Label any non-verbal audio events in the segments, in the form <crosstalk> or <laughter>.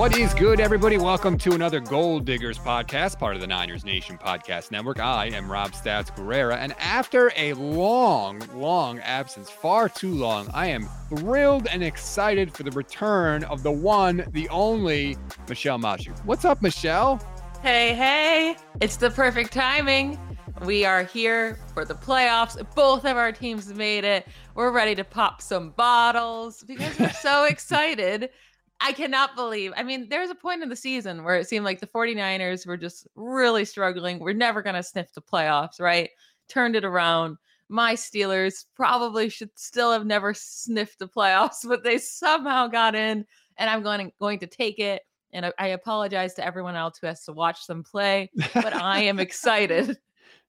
What is good, everybody? Welcome to another Gold Diggers podcast, part of the Niners Nation Podcast Network. I am Rob Stats Guerrera, and after a long, long absence, far too long, I am thrilled and excited for the return of the one, the only Michelle Magdziuk. What's up, Michelle? Hey, hey, it's the perfect timing. We are here for the playoffs. Both of our teams made it. We're ready to pop some bottles because we're so <laughs> excited. I cannot believe. I mean, there's a point in the season where it seemed like the 49ers were just really struggling. We're never going to sniff the playoffs, right? Turned it around. My Steelers probably should still have never sniffed the playoffs, <laughs> but they somehow got in, and I'm going going to take it. And I, I apologize to everyone else who has to watch them play, but I am excited. <laughs>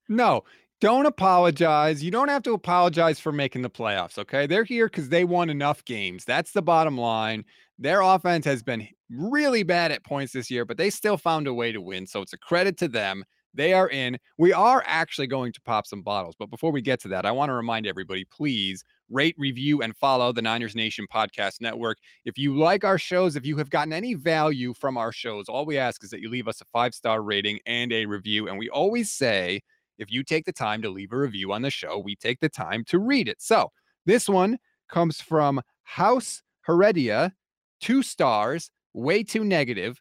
No, don't apologize. You don't have to apologize for making the playoffs, okay? They're here because they won enough games. That's the bottom line. Their offense has been really bad at points this year, but they still found a way to win. So it's a credit to them. They are in. We are actually going to pop some bottles. But before we get to that, I want to remind everybody please rate, review, and follow the Niners Nation Podcast Network. If you like our shows, if you have gotten any value from our shows, all we ask is that you leave us a five star rating and a review. And we always say, if you take the time to leave a review on the show, we take the time to read it. So this one comes from House Heredia two stars, way too negative,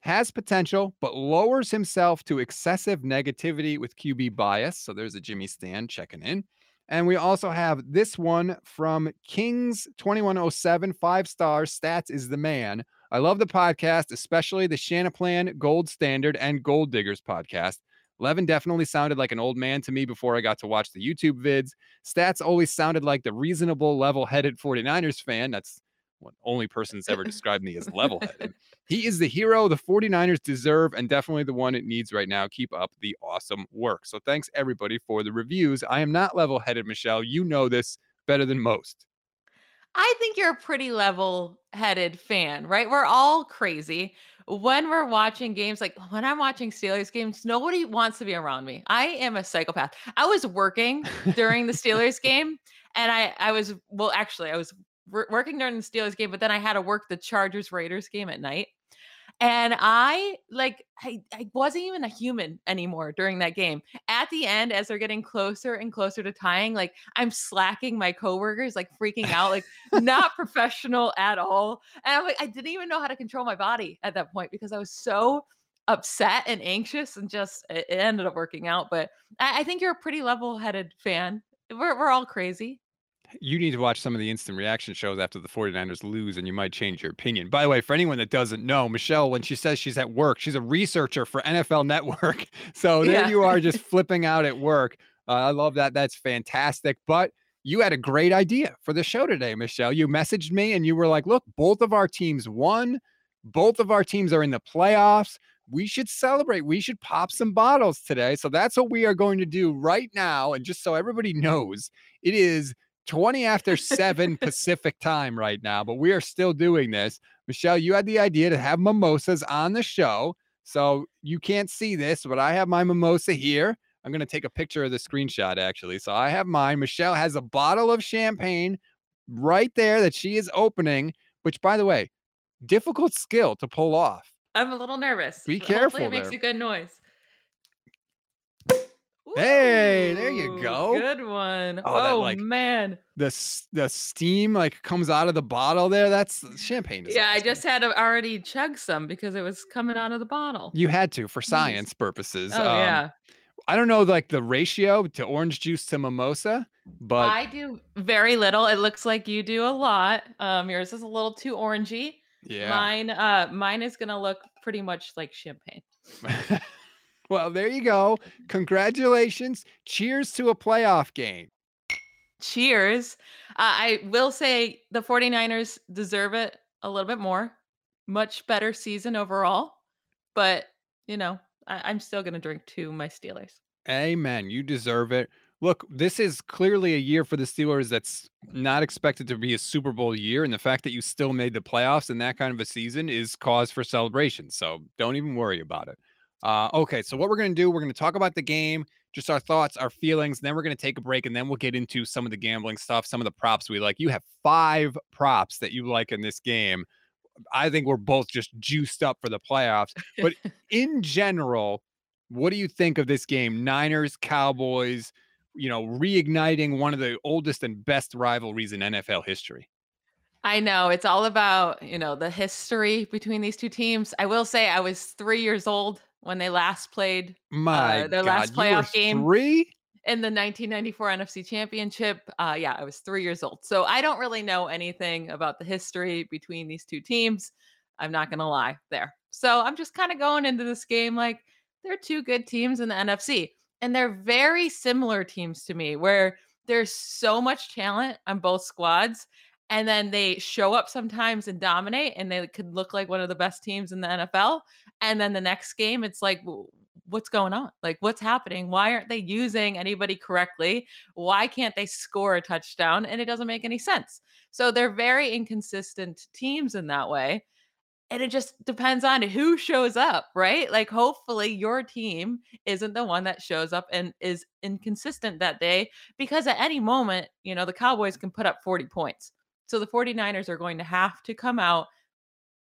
has potential, but lowers himself to excessive negativity with QB bias. So there's a Jimmy Stan checking in. And we also have this one from Kings 2107, five stars. Stats is the man. I love the podcast, especially the Shanaplan Gold Standard and Gold Diggers podcast. Levin definitely sounded like an old man to me before I got to watch the YouTube vids. Stats always sounded like the reasonable, level headed 49ers fan. That's one only person that's ever <laughs> described me as level headed. he is the hero the 49ers deserve and definitely the one it needs right now. Keep up the awesome work. So thanks everybody for the reviews. I am not level headed, Michelle. You know this better than most. I think you're a pretty level headed fan, right? We're all crazy. When we're watching games, like when I'm watching Steelers games, nobody wants to be around me. I am a psychopath. I was working during the Steelers game and I I was well actually I was working during the Steelers game, but then I had to work the Chargers Raiders game at night. And I like I, I wasn't even a human anymore during that game. At the end, as they're getting closer and closer to tying, like I'm slacking my coworkers, like freaking out, like not <laughs> professional at all. And I'm like, I didn't even know how to control my body at that point because I was so upset and anxious and just it ended up working out. But I, I think you're a pretty level-headed fan. We're we're all crazy you need to watch some of the instant reaction shows after the 49ers lose and you might change your opinion. By the way, for anyone that doesn't know, Michelle, when she says she's at work, she's a researcher for NFL <laughs> Network. So there yeah. you are just <laughs> flipping out at work. Uh, I love that. That's fantastic. But you had a great idea for the show today, Michelle. You messaged me and you were like, look, both of our teams won. Both of our teams are in the playoffs. We should celebrate. We should pop some bottles today. So that's what we are going to do right now. And just so everybody knows, it is 20 after 7 Pacific time right now, but we are still doing this. Michelle, you had the idea to have mimosas on the show. So you can't see this, but I have my mimosa here. I'm going to take a picture of the screenshot actually. So I have mine. Michelle has a bottle of champagne right there that she is opening, which by the way, difficult skill to pull off. I'm a little nervous. Be careful. Hopefully it makes a good noise. Hey, there you go. Good one. Oh, Oh, like man. the the steam like comes out of the bottle there. That's champagne. Yeah, I just had to already chug some because it was coming out of the bottle. You had to for science purposes. Oh Um, yeah. I don't know like the ratio to orange juice to mimosa, but I do very little. It looks like you do a lot. Um, yours is a little too orangey. yeah. Mine, uh, mine is gonna look pretty much like champagne. <laughs> Well, there you go. Congratulations. Cheers to a playoff game. Cheers. Uh, I will say the 49ers deserve it a little bit more. Much better season overall. But, you know, I- I'm still going to drink to my Steelers. Amen. You deserve it. Look, this is clearly a year for the Steelers that's not expected to be a Super Bowl year. And the fact that you still made the playoffs in that kind of a season is cause for celebration. So don't even worry about it. Uh, okay, so what we're going to do, we're going to talk about the game, just our thoughts, our feelings. Then we're going to take a break, and then we'll get into some of the gambling stuff, some of the props we like. You have five props that you like in this game. I think we're both just juiced up for the playoffs. But <laughs> in general, what do you think of this game? Niners, Cowboys, you know, reigniting one of the oldest and best rivalries in NFL history. I know it's all about, you know, the history between these two teams. I will say I was 3 years old when they last played My uh, their God, last playoff game 3? in the 1994 NFC Championship. Uh, yeah, I was 3 years old. So I don't really know anything about the history between these two teams. I'm not going to lie there. So I'm just kind of going into this game like they're two good teams in the NFC and they're very similar teams to me where there's so much talent on both squads and then they show up sometimes and dominate and they could look like one of the best teams in the NFL and then the next game it's like what's going on? Like what's happening? Why aren't they using anybody correctly? Why can't they score a touchdown? And it doesn't make any sense. So they're very inconsistent teams in that way and it just depends on who shows up, right? Like, hopefully, your team isn't the one that shows up and is inconsistent that day because at any moment, you know, the Cowboys can put up 40 points. So the 49ers are going to have to come out,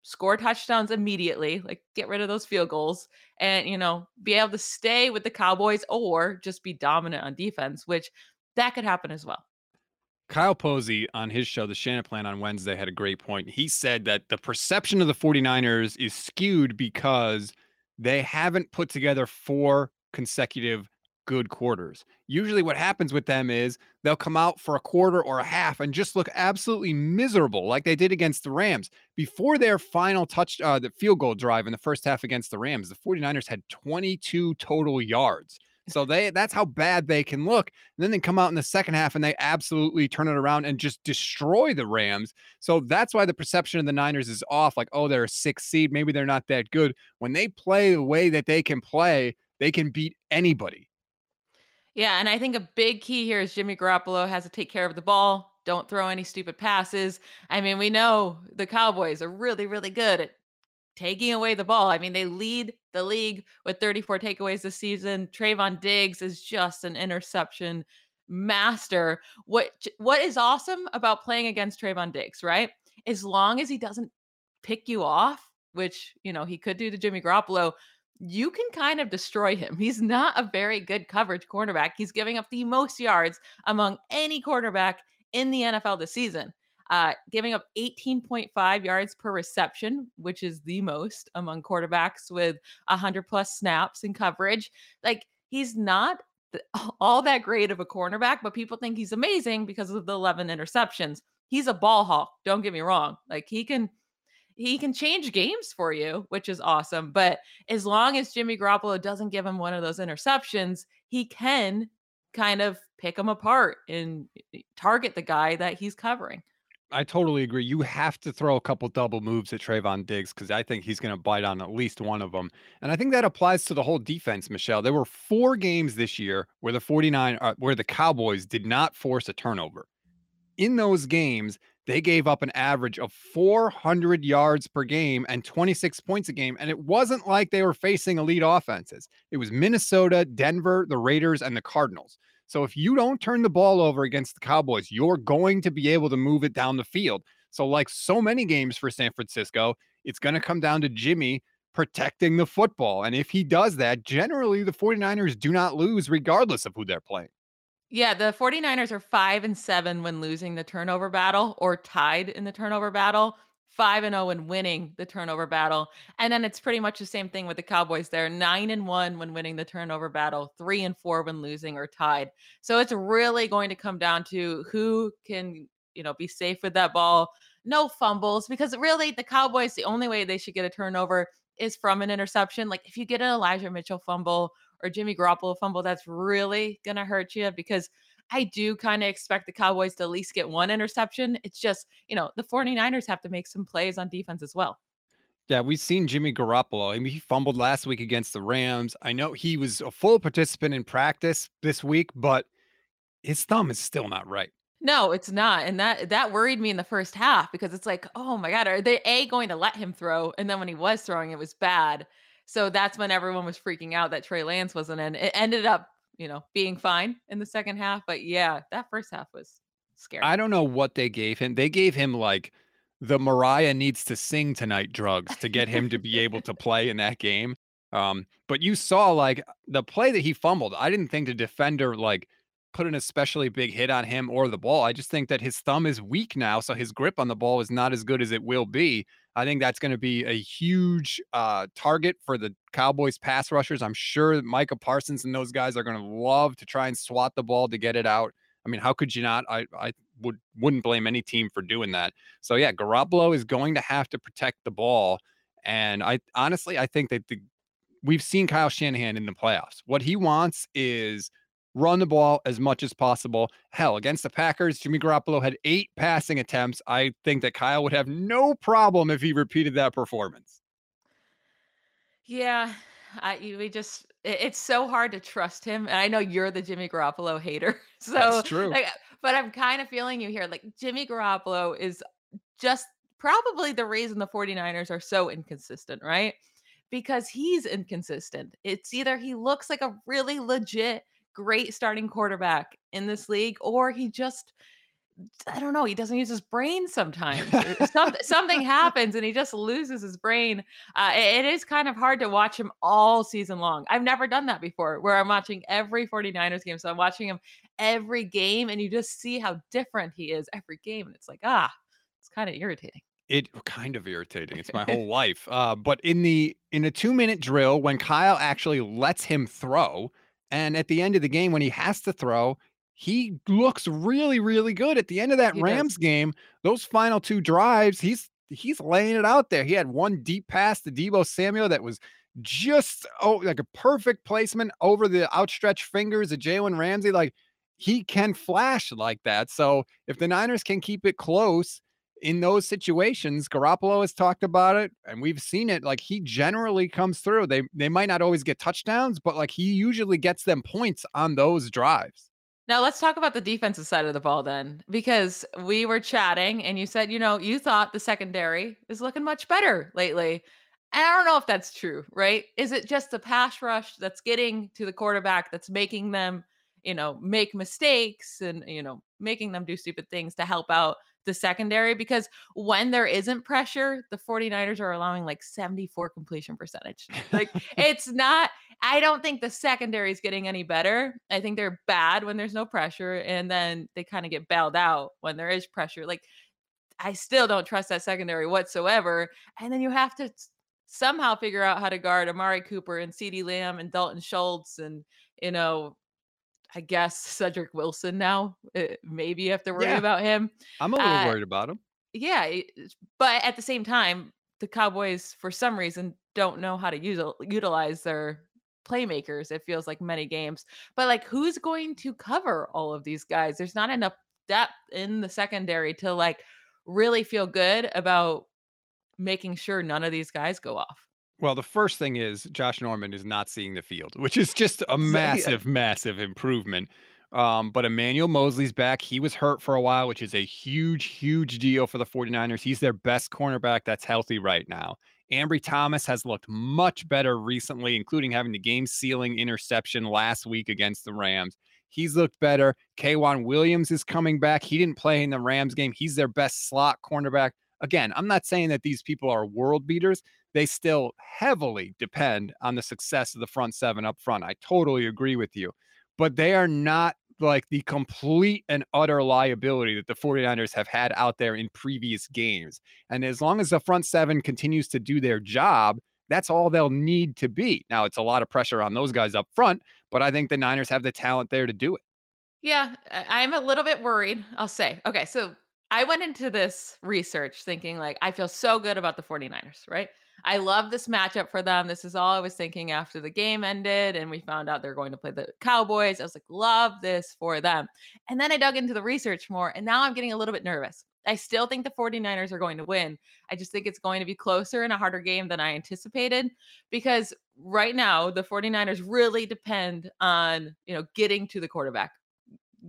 score touchdowns immediately, like get rid of those field goals and, you know, be able to stay with the Cowboys or just be dominant on defense, which that could happen as well. Kyle Posey on his show, The Shanaplan on Wednesday, had a great point. He said that the perception of the 49ers is skewed because they haven't put together four consecutive good quarters. Usually, what happens with them is they'll come out for a quarter or a half and just look absolutely miserable, like they did against the Rams. Before their final touch, uh, the field goal drive in the first half against the Rams, the 49ers had 22 total yards. So they that's how bad they can look. And then they come out in the second half and they absolutely turn it around and just destroy the Rams. So that's why the perception of the Niners is off. Like, oh, they're a six seed. Maybe they're not that good. When they play the way that they can play, they can beat anybody. Yeah, and I think a big key here is Jimmy Garoppolo has to take care of the ball. Don't throw any stupid passes. I mean, we know the Cowboys are really, really good at taking away the ball. I mean, they lead the league with 34 takeaways this season. Trevon Diggs is just an interception master. What what is awesome about playing against Trevon Diggs, right? As long as he doesn't pick you off, which you know he could do to Jimmy Garoppolo, you can kind of destroy him. He's not a very good coverage cornerback. He's giving up the most yards among any quarterback in the NFL this season uh, giving up 18.5 yards per reception, which is the most among quarterbacks with 100 plus snaps in coverage. Like he's not <laughs> all that great of a cornerback, but people think he's amazing because of the 11 interceptions. He's a ball hawk. Don't get me wrong. Like he can he can change games for you, which is awesome. But as long as Jimmy Garoppolo doesn't give him one of those interceptions, he can kind of pick him apart and eh, target the guy that he's covering. I totally agree. You have to throw a couple double moves at Trevon Diggs because I think he's going to bite on at least one of them. And I think that applies to the whole defense, Michelle. There were four games this year where the 49 uh, where the Cowboys did not force a turnover. In those games, they gave up an average of 400 yards per game and 26 points a game. And it wasn't like they were facing elite offenses. It was Minnesota, Denver, the Raiders, and the Cardinals. So if you don't turn the ball over against the Cowboys, you're going to be able to move it down the field. So, like so many games for San Francisco, it's going to come down to Jimmy protecting the football. And if he does that, generally the 49ers do not lose regardless of who they're playing. Yeah, the 49ers are 5 and 7 when losing the turnover battle or tied in the turnover battle. 5 and 0 when winning the turnover battle. And then it's pretty much the same thing with the Cowboys. They're 9 and 1 when winning the turnover battle, 3 and 4 when losing or tied. So it's really going to come down to who can, you know, be safe with that ball. No fumbles because really the Cowboys the only way they should get a turnover is from an interception. Like if you get an Elijah Mitchell fumble or Jimmy Garoppolo fumble, that's really going to hurt you because I do kind of expect the Cowboys to at least get one interception. It's just, you know, the 49ers have to make some plays on defense as well. Yeah, we've seen Jimmy Garoppolo. I mean, he fumbled last week against the Rams. I know he was a full participant in practice this week, but his thumb is still not right. No, it's not. And that that worried me in the first half because it's like, oh my God, are they A going to let him throw? And then when he was throwing, it was bad. So that's when everyone was freaking out that Trey Lance wasn't in. It ended up, you know, being fine in the second half. But yeah, that first half was scary. I don't know what they gave him. They gave him like the Mariah needs to sing tonight drugs to get him to be able to <laughs> play in that game. Um, but you saw like the play that he fumbled. I didn't think the defender like put an especially big hit on him or the ball. I just think that his thumb is weak now, so his grip on the ball is not as good as it will be. I think that's going to be a huge uh, target for the Cowboys pass rushers. I'm sure Micah Parsons and those guys are going to love to try and swat the ball to get it out. I mean, how could you not? I I would wouldn't blame any team for doing that. So yeah, Garoppolo is going to have to protect the ball. And I honestly I think that the we've seen Kyle Shanahan in the playoffs. What he wants is run the ball as much as possible. Hell, against the Packers, Jimmy Garoppolo had eight passing attempts. I think that Kyle would have no problem if he repeated that performance. Yeah, I we just it's so hard to trust him. And I know you're the Jimmy Garoppolo hater. <laughs> So That's true. like but I'm kind of feeling you here. Like Jimmy Garoppolo is just probably the reason the 49ers are so inconsistent, right? Because he's inconsistent. It's either he looks like a really legit great starting quarterback in this league, or he just I don't know, he doesn't use his brain sometimes. <laughs> Something happens and he just loses his brain. Uh, it, it is kind of hard to watch him all season long. I've never done that before where I'm watching every 49ers game. So I'm watching him every game and you just see how different he is every game. And it's like, ah, it's kind of irritating. It kind of irritating. It's my <laughs> whole life. Uh, but in the in a two minute drill, when Kyle actually lets him throw, and at the end of the game, when he has to throw, he looks really, really good. At the end of that He does. Rams game, those final two drives, he's he's laying it out there. He had one deep pass to Deebo Samuel that was just oh like a perfect placement over the outstretched fingers of Jalen Ramsey. Like he can flash like that. So if the Niners can keep it close in those situations, Garoppolo has talked about it, and we've seen it. Like he generally comes through. They they might not always get touchdowns, but like he usually gets them points on those drives. Now let's talk about the defensive side of the ball then, because we were chatting and you said, you know, you thought the secondary is looking much better lately. And I don't know if that's true, right? Is it just the pass rush that's getting to the quarterback that's making them, you know, make mistakes and, you know, making them do stupid things to help out the secondary? Because when there isn't pressure, the 49ers are allowing like 74 completion percentage. Like <laughs> it's not I don't think the secondary is getting any better. I think they're bad when there's no pressure, and then they kind of get bailed out when there is pressure. Like I still don't trust that secondary whatsoever. And then you have to somehow figure out how to guard Amari Cooper and CeeDee Lamb and Dalton Schultz and you know, I guess Cedric Wilson now. Uh, maybe you have to worry Yeah, about him. I'm a little Uh worried about him. yeah, but at the same time, the Cowboys for some reason don't know how to use utilize their playmakers. It feels like many games. But like who's going to cover all of these guys? There's not enough depth in the secondary to like really feel good about making sure none of these guys go off. Well, the first thing is Josh Norman is not seeing the field, which is just a So, yeah. massive, massive improvement. Um, but Emmanuel Moseley's back. He was hurt for a while, which is a huge, huge deal for the 49ers. He's their best cornerback that's healthy right now. Ambry Thomas has looked much better recently, including having the game sealing interception last week against the Rams. He's looked better. K'Waun Williams is coming back. He didn't play in the Rams game. He's their best slot cornerback. Again, I'm not saying that these people are world beaters, they still heavily depend on the success of the front seven up front. I totally agree with you, but they are not like the complete and utter liability that the 49ers have had out there in previous games. And as long as the front seven continues to do their job, that's all they'll need to be. Now, it's a lot of pressure on those guys up front, but I think the Niners have the talent there to do it. Yeah, I'm a little bit worried, I'll say. Okay, so I went into this research thinking like I feel so good about the 49ers, right? I love this matchup for them. This is all I was thinking after the game ended and we found out they're going to play the Cowboys. I was like, love this for them. And then I dug into the research more and now I'm getting a little bit nervous. I still think the 49ers are going to win. I just think it's going to be closer and a harder game than I anticipated because right now the 49ers really depend on, you know, getting to the quarterback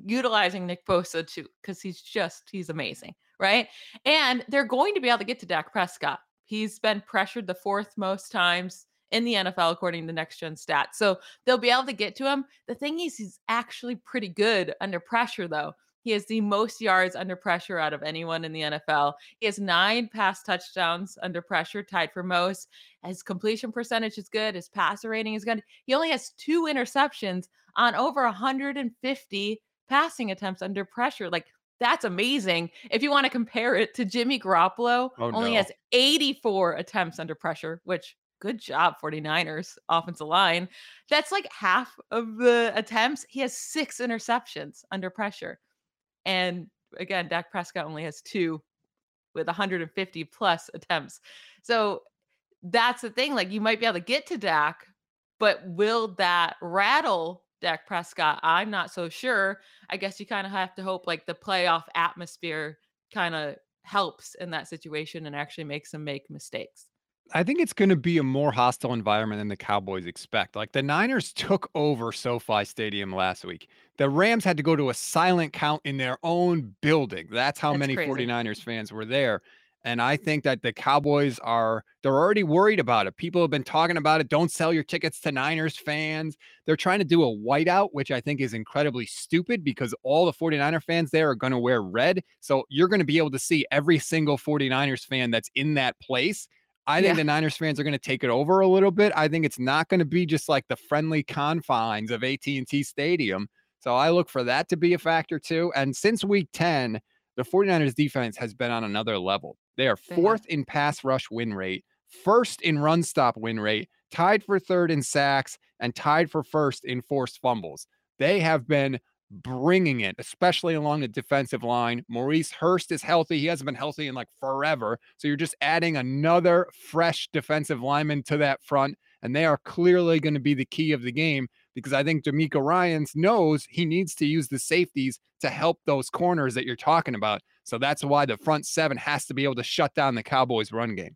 utilizing Nick Bosa too, because he's just he's amazing, right? And they're going to be able to get to Dak Prescott. He's been pressured the fourth most times in the NFL, according to Next Gen Stats. So they'll be able to get to him. The thing is, he's actually pretty good under pressure, though. He has the most yards under pressure out of anyone in the NFL. He has nine pass touchdowns under pressure, tied for most. His completion percentage is good. His passer rating is good. He only has two interceptions on over 150 passing attempts under pressure. Like that's amazing. If you want to compare it to Jimmy Garoppolo, Oh, only no. has 84 attempts under pressure, which good job 49ers offensive line. That's like half of the attempts. He has 6 interceptions under pressure. And again, Dak Prescott only has 2 with 150 plus attempts. So that's the thing. Like you might be able to get to Dak, but will that rattle Dak Prescott? I'm not so sure. I guess you kind of have to hope like the playoff atmosphere kind of helps in that situation and actually makes them make mistakes. I think it's going to be a more hostile environment than the Cowboys expect. Like the Niners <laughs> took over SoFi Stadium last week. The Rams had to go to a silent count in their own building. That's how That's many crazy. 49ers fans were there. And I think that the Cowboys are, they're already worried about it. People have been talking about it. Don't sell your tickets to Niners fans. They're trying to do a whiteout, which I think is incredibly stupid because all the 49er fans there are going to wear red. So you're going to be able to see every single 49ers fan that's in that place I think Yeah. the Niners fans are going to take it over a little bit. I think it's not going to be just like the friendly confines of AT&T Stadium. So I look for that to be a factor too. And since week 10, the 49ers defense has been on another level. They are fourth in pass rush win rate, first in run stop win rate, tied for third in sacks, and tied for first in forced fumbles. They have been bringing it, especially along the defensive line. Maurice Hurst is healthy. He hasn't been healthy in like forever. So you're just adding another fresh defensive lineman to that front. And they are clearly going to be the key of the game because I think DeMeco Ryans knows he needs to use the safeties to help those corners that you're talking about. So that's why the front seven has to be able to shut down the Cowboys' run game.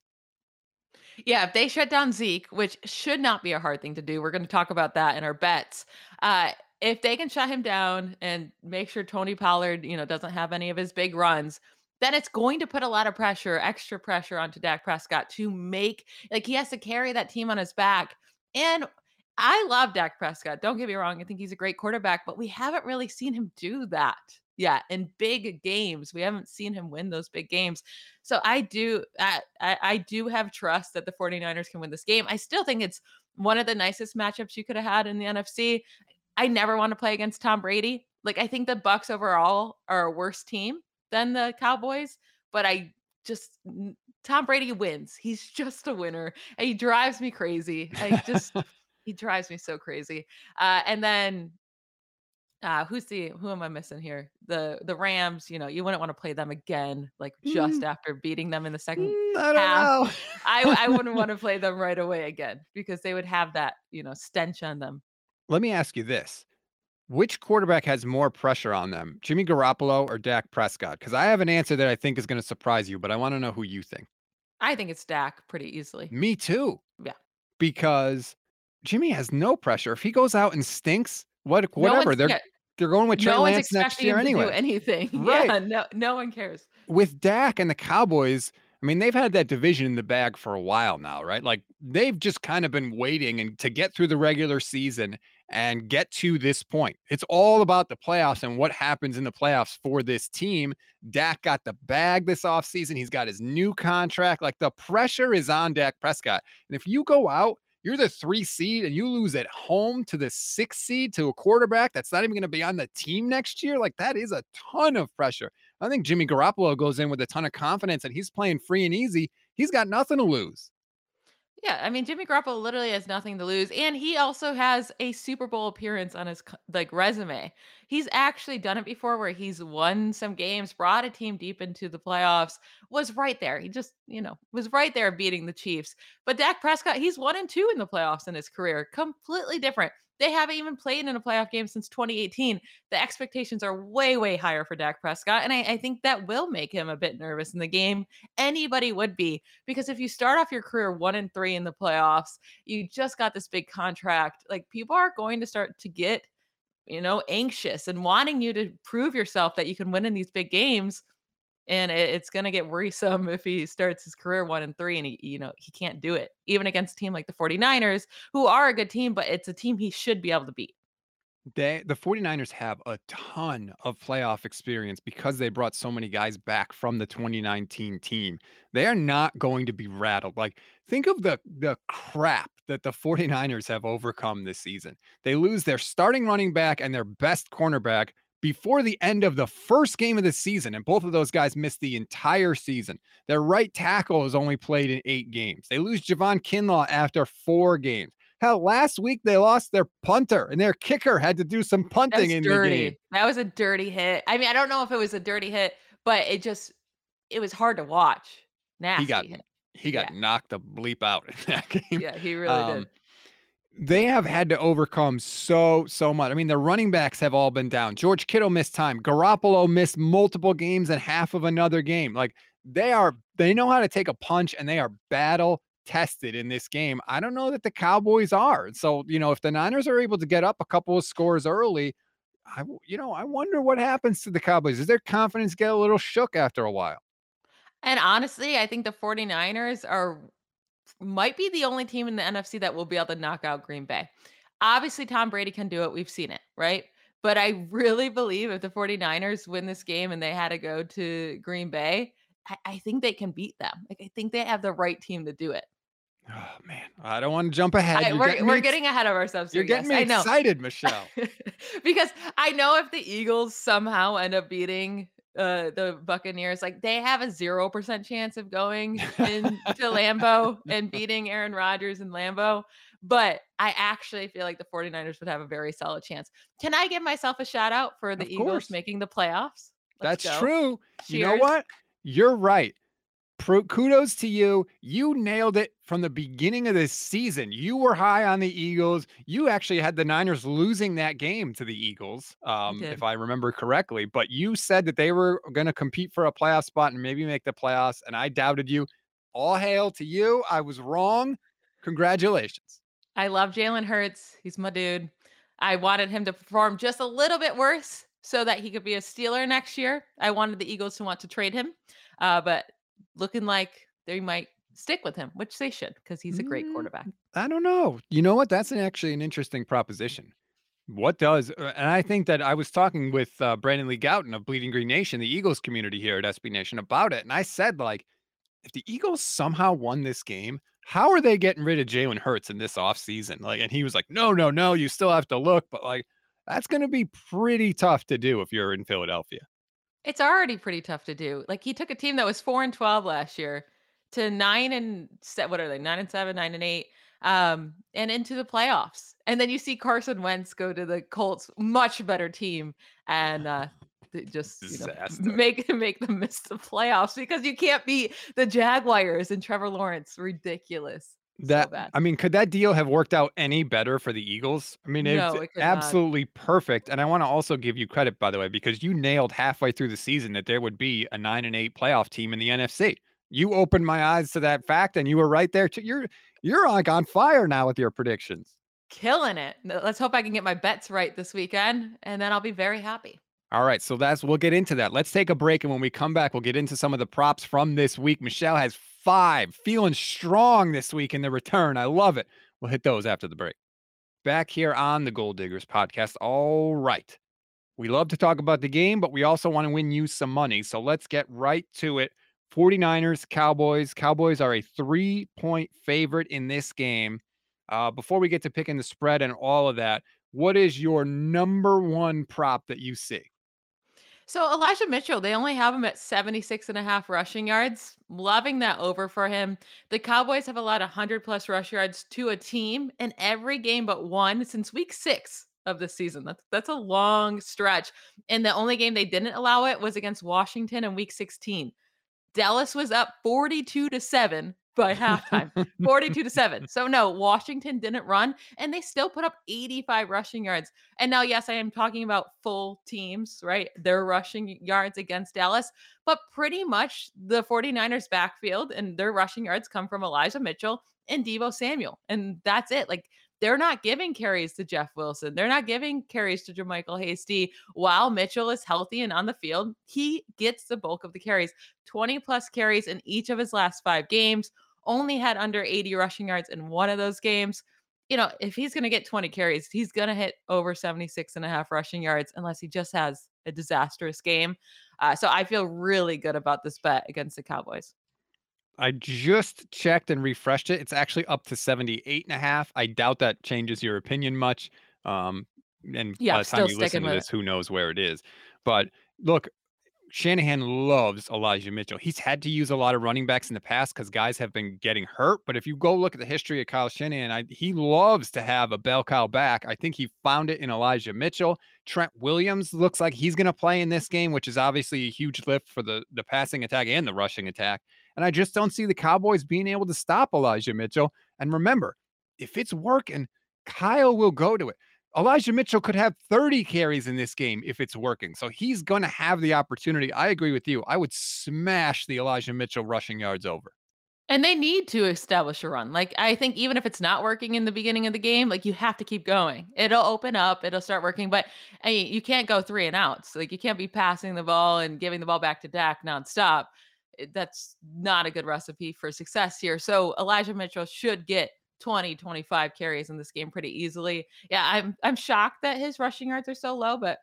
Yeah, if they shut down Zeke, which should not be a hard thing to do, we're going to talk about that in our bets. Uh, if they can shut him down and make sure Tony Pollard, you know, doesn't have any of his big runs, then it's going to put a lot of pressure, extra pressure onto Dak Prescott to make like he has to carry that team on his back. And I love Dak Prescott. Don't get me wrong. I think he's a great quarterback, but we haven't really seen him do that yet in big games. We haven't seen him win those big games. So I do I, I do have trust that the 49ers can win this game. I still think it's one of the nicest matchups you could have had in the NFC. I never want to play against Tom Brady. Like I think the Bucs overall are a worse team than the Cowboys, but I just Tom Brady wins. He's just a winner. And he drives me crazy. I just <laughs> he drives me so crazy. Uh and then uh, who's the who am I missing here? The the Rams, you know, you wouldn't want to play them again, like just Mm, after beating them in the second mm, I don't half. know. I I wouldn't <laughs> want to play them right away again because they would have that, you know, stench on them. Let me ask you this. Which quarterback has more pressure on them, Jimmy Garoppolo or Dak Prescott? Because I have an answer that I think is going to surprise you, but I want to know who you think. I think it's Dak pretty easily. Me too, Yeah. because Jimmy has no pressure. If he goes out and stinks, what whatever, one's they're they're going with Trey no one's Lance next expecting year him to do anyway. anything. <laughs> Right. Yeah, no no one cares. with Dak and the Cowboys, I mean, they've had that division in the bag for a while now, right? Like they've just kind of been waiting and to get through the regular season and get to this point. It's all about the playoffs and what happens in the playoffs for this team. Dak got the bag this offseason. He's got his new contract. Like the pressure is on Dak Prescott. And if you go out, you're the three seed and you lose at home to the six seed to a quarterback that's not even going to be on the team next year. Like that is a ton of pressure. I think Jimmy Garoppolo goes in with a ton of confidence and he's playing free and easy. He's got nothing to lose. Yeah, I mean Jimmy Garoppolo literally has nothing to lose, and he also has a Super Bowl appearance on his like resume. He's actually done it before, where he's won some games, brought a team deep into the playoffs, was right there. He just you know was right there beating the Chiefs. But Dak Prescott, he's one and two in the playoffs in his career, completely different. They haven't even played in a playoff game since 2018. The expectations are way, way higher for Dak Prescott, and I, I think that will make him a bit nervous in the game. Anybody would be because if you start off your career one and three in the playoffs, you just got this big contract. Like people are going to start to get, you know, anxious and wanting you to prove yourself that you can win in these big games. And it, it's going to get worrisome <laughs> if he starts his career one and three and he, you know, he can't do it, even against a team like the 49ers, who are a good team, but it's a team he should be able to beat. They the 49ers have a ton of playoff experience because they brought so many guys back from the 2019 team. They are not going to be rattled. Like, think of the the crap that the 49ers have overcome this season. They lose their starting running back and their best cornerback before the end of the first game of the season, and both of those guys missed the entire season. Their right tackle has only played in eight games. They lose Javon Kinlaw after four games. Hell, last week they lost their punter and their kicker had to do some punting in dirty. the game. That was a dirty hit. I mean, I don't know if it was a dirty hit, but it just it was hard to watch. Nasty he got hit. he got Yeah. knocked the bleep out in that <laughs> game. Yeah, he really Um, did. They have had to overcome so, so much. I mean, the running backs have all been down. George Kittle missed time. Garoppolo missed multiple games and half of another game. Like they are, they know how to take a punch and they are battle tested in this game. I don't know that the Cowboys are. So, you know, if the Niners are able to get up a couple of scores early, I, you know, I wonder what happens to the Cowboys. Does their confidence get a little shook after a while? And honestly, I think the 49ers are might be the only team in the NFC that will be able to knock out Green Bay. Obviously, Tom Brady can do it. We've seen it, right? But I really believe if the 49ers win this game and they had to go to Green Bay, I, I think they can beat them. Like I think they have the right team to do it. Oh man, I don't want to jump ahead. I, we're getting we're ex- getting ahead of ourselves. You're getting yes, me excited, Michelle. <laughs> because I know if the Eagles somehow end up beating uh the Buccaneers, like they have a zero percent chance of going into <laughs> Lambeau and beating Aaron Rodgers in Lambeau. But I actually feel like the 49ers would have a very solid chance. Can I give myself a shout out for the Eagles making the playoffs? Let's That's go. true. You know what? You're right. Pro- kudos to you. You nailed it from the beginning of this season. You were high on the Eagles. You actually had the Niners losing that game to the Eagles, um, did. if I remember correctly. But you said that they were going to compete for a playoff spot and maybe make the playoffs, and I doubted you. All hail to you. I was wrong. Congratulations. I love Jalen Hurts. He's my dude. I wanted him to perform just a little bit worse so that he could be a Steeler next year. I wanted the Eagles to want to trade him, uh, but looking like they might stick with him, which they should because he's a great Mm, quarterback. I don't know. You know what? That's an, actually an interesting proposition. What does, uh, and I think that I was talking with uh, Brandon Lee Gowton of Bleeding Green Nation, the Eagles community here at SB Nation about it. And I said, like, if the Eagles somehow won this game, how are they getting rid of Jalen Hurts in this offseason? Like, and he was like, no, no, no, you still have to look. But like, that's going to be pretty tough to do if you're in Philadelphia. It's already pretty tough to do. Like he took a team that was four and twelve last year to nine and se- what are they? Nine and seven, nine and eight, um, and into the playoffs. And then you see Carson Wentz go to the Colts, much better team, and uh, just you know, make <laughs> make them miss the playoffs because you can't beat the Jaguars and Trevor Lawrence. Ridiculous. So That bad. I mean, could that deal have worked out any better for the Eagles? I mean, No, it's it could not. absolutely perfect. And I want to also give you credit, by the way, because you nailed halfway through the season that there would be a nine and eight playoff team in the NFC. You opened my eyes to that fact, and you were right there. Too. You're you're like on fire now with your predictions. Killing it. Let's hope I can get my bets right this weekend, and then I'll be very happy. All right, so that's we'll get into that. Let's take a break, and when we come back, we'll get into some of the props from this week. Michelle has five, feeling strong this week in the return. I love it. We'll hit those after the break. Back here on the Gold Diggers podcast. All right, we love to talk about the game, but we also want to win you some money. So let's get right to it. 49ers, Cowboys. Cowboys are a three point favorite in this game. Uh, before we get to picking the spread and all of that, what is your number one prop that you see? So Elijah Mitchell, they only have him at 76 and a half rushing yards. Loving that over for him. The Cowboys have allowed 100 plus rush yards to a team in every game but one since week six of the season. That's that's a long stretch. And the only game they didn't allow it was against Washington in week 16. Dallas was up 42 to 7 by halftime. <laughs> 42 to 7. So no, Washington didn't run and they still put up 85 rushing yards. And now yes, I am talking about full teams, right? Their rushing yards against Dallas, but pretty much the 49ers backfield and their rushing yards come from Elijah Mitchell and Deebo Samuel. And that's it. Like they're not giving carries to Jeff Wilson. They're not giving carries to JaMycal Hasty. While Mitchell is healthy and on the field, he gets the bulk of the carries. 20 plus carries in each of his last five games. Only had under 80 rushing yards in one of those games. you know, if he's going to get 20 carries, he's going to hit over 76 and a half rushing yards unless he just has a disastrous game. Uh, so I feel really good about this bet against the Cowboys. I just checked and refreshed it. It's actually up to 78 and a half. I doubt that changes your opinion much. Um, and yeah, by the time you listen to this, it. who knows where it is. But look, Shanahan loves Elijah Mitchell. He's had to use a lot of running backs in the past because guys have been getting hurt. But if you go look at the history of Kyle Shanahan, I, he loves to have a bell cow back. I think he found it in Elijah Mitchell. Trent Williams looks like he's going to play in this game, which is obviously a huge lift for the, the passing attack and the rushing attack. And I just don't see the Cowboys being able to stop Elijah Mitchell. And remember, if it's working, Kyle will go to it. Elijah Mitchell could have 30 carries in this game if it's working. So he's going to have the opportunity. I agree with you. I would smash the Elijah Mitchell rushing yards over. And they need to establish a run. Like I think even if it's not working in the beginning of the game, like you have to keep going. It'll open up, it'll start working, but you can't go three and outs. Like you can't be passing the ball and giving the ball back to Dak nonstop. Eh, that's not a good recipe for success here. So Elijah Mitchell should get 20, 25 carries in this game pretty easily. Yeah, I'm I'm shocked that his rushing yards are so low, but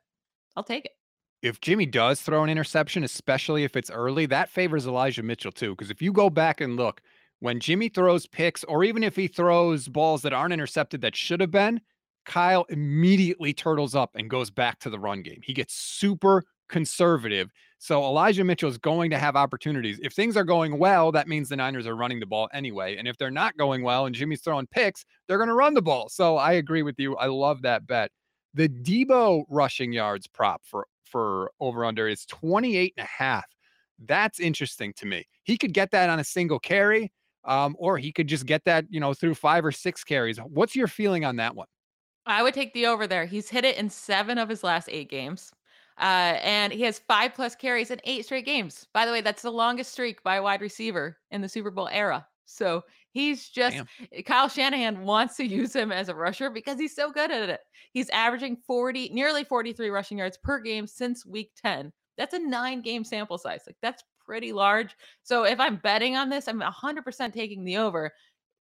I'll take it. If Jimmy does throw an interception, especially if it's early, that favors Elijah Mitchell too. Because if you go back and look, when Jimmy throws picks, or even if he throws balls that aren't intercepted that should have been, Kyle immediately turtles up and goes back to the run game. He gets super conservative. So Elijah Mitchell is going to have opportunities. If things are going well, that means the Niners are running the ball anyway. And if they're not going well and Jimmy's throwing picks, they're going to run the ball. So I agree with you. I love that bet. The Deebo rushing yards prop for for over under is 28 and a half. That's interesting to me. He could get that on a single carry, um, or he could just get that, you know, through five or six carries. What's your feeling on that one? I would take the over there. He's hit it in seven of his last eight games. Uh, and he has five plus carries in eight straight games. By the way, that's the longest streak by a wide receiver in the Super Bowl era. So he's just Damn. Eh, Kyle Shanahan wants to <laughs> use him as a rusher because he's so good at it. He's averaging 40, nearly 43 rushing yards per game since week 10. That's a nine game sample size. Like that's pretty large. So if I'm betting on this, I'm 100% taking the over.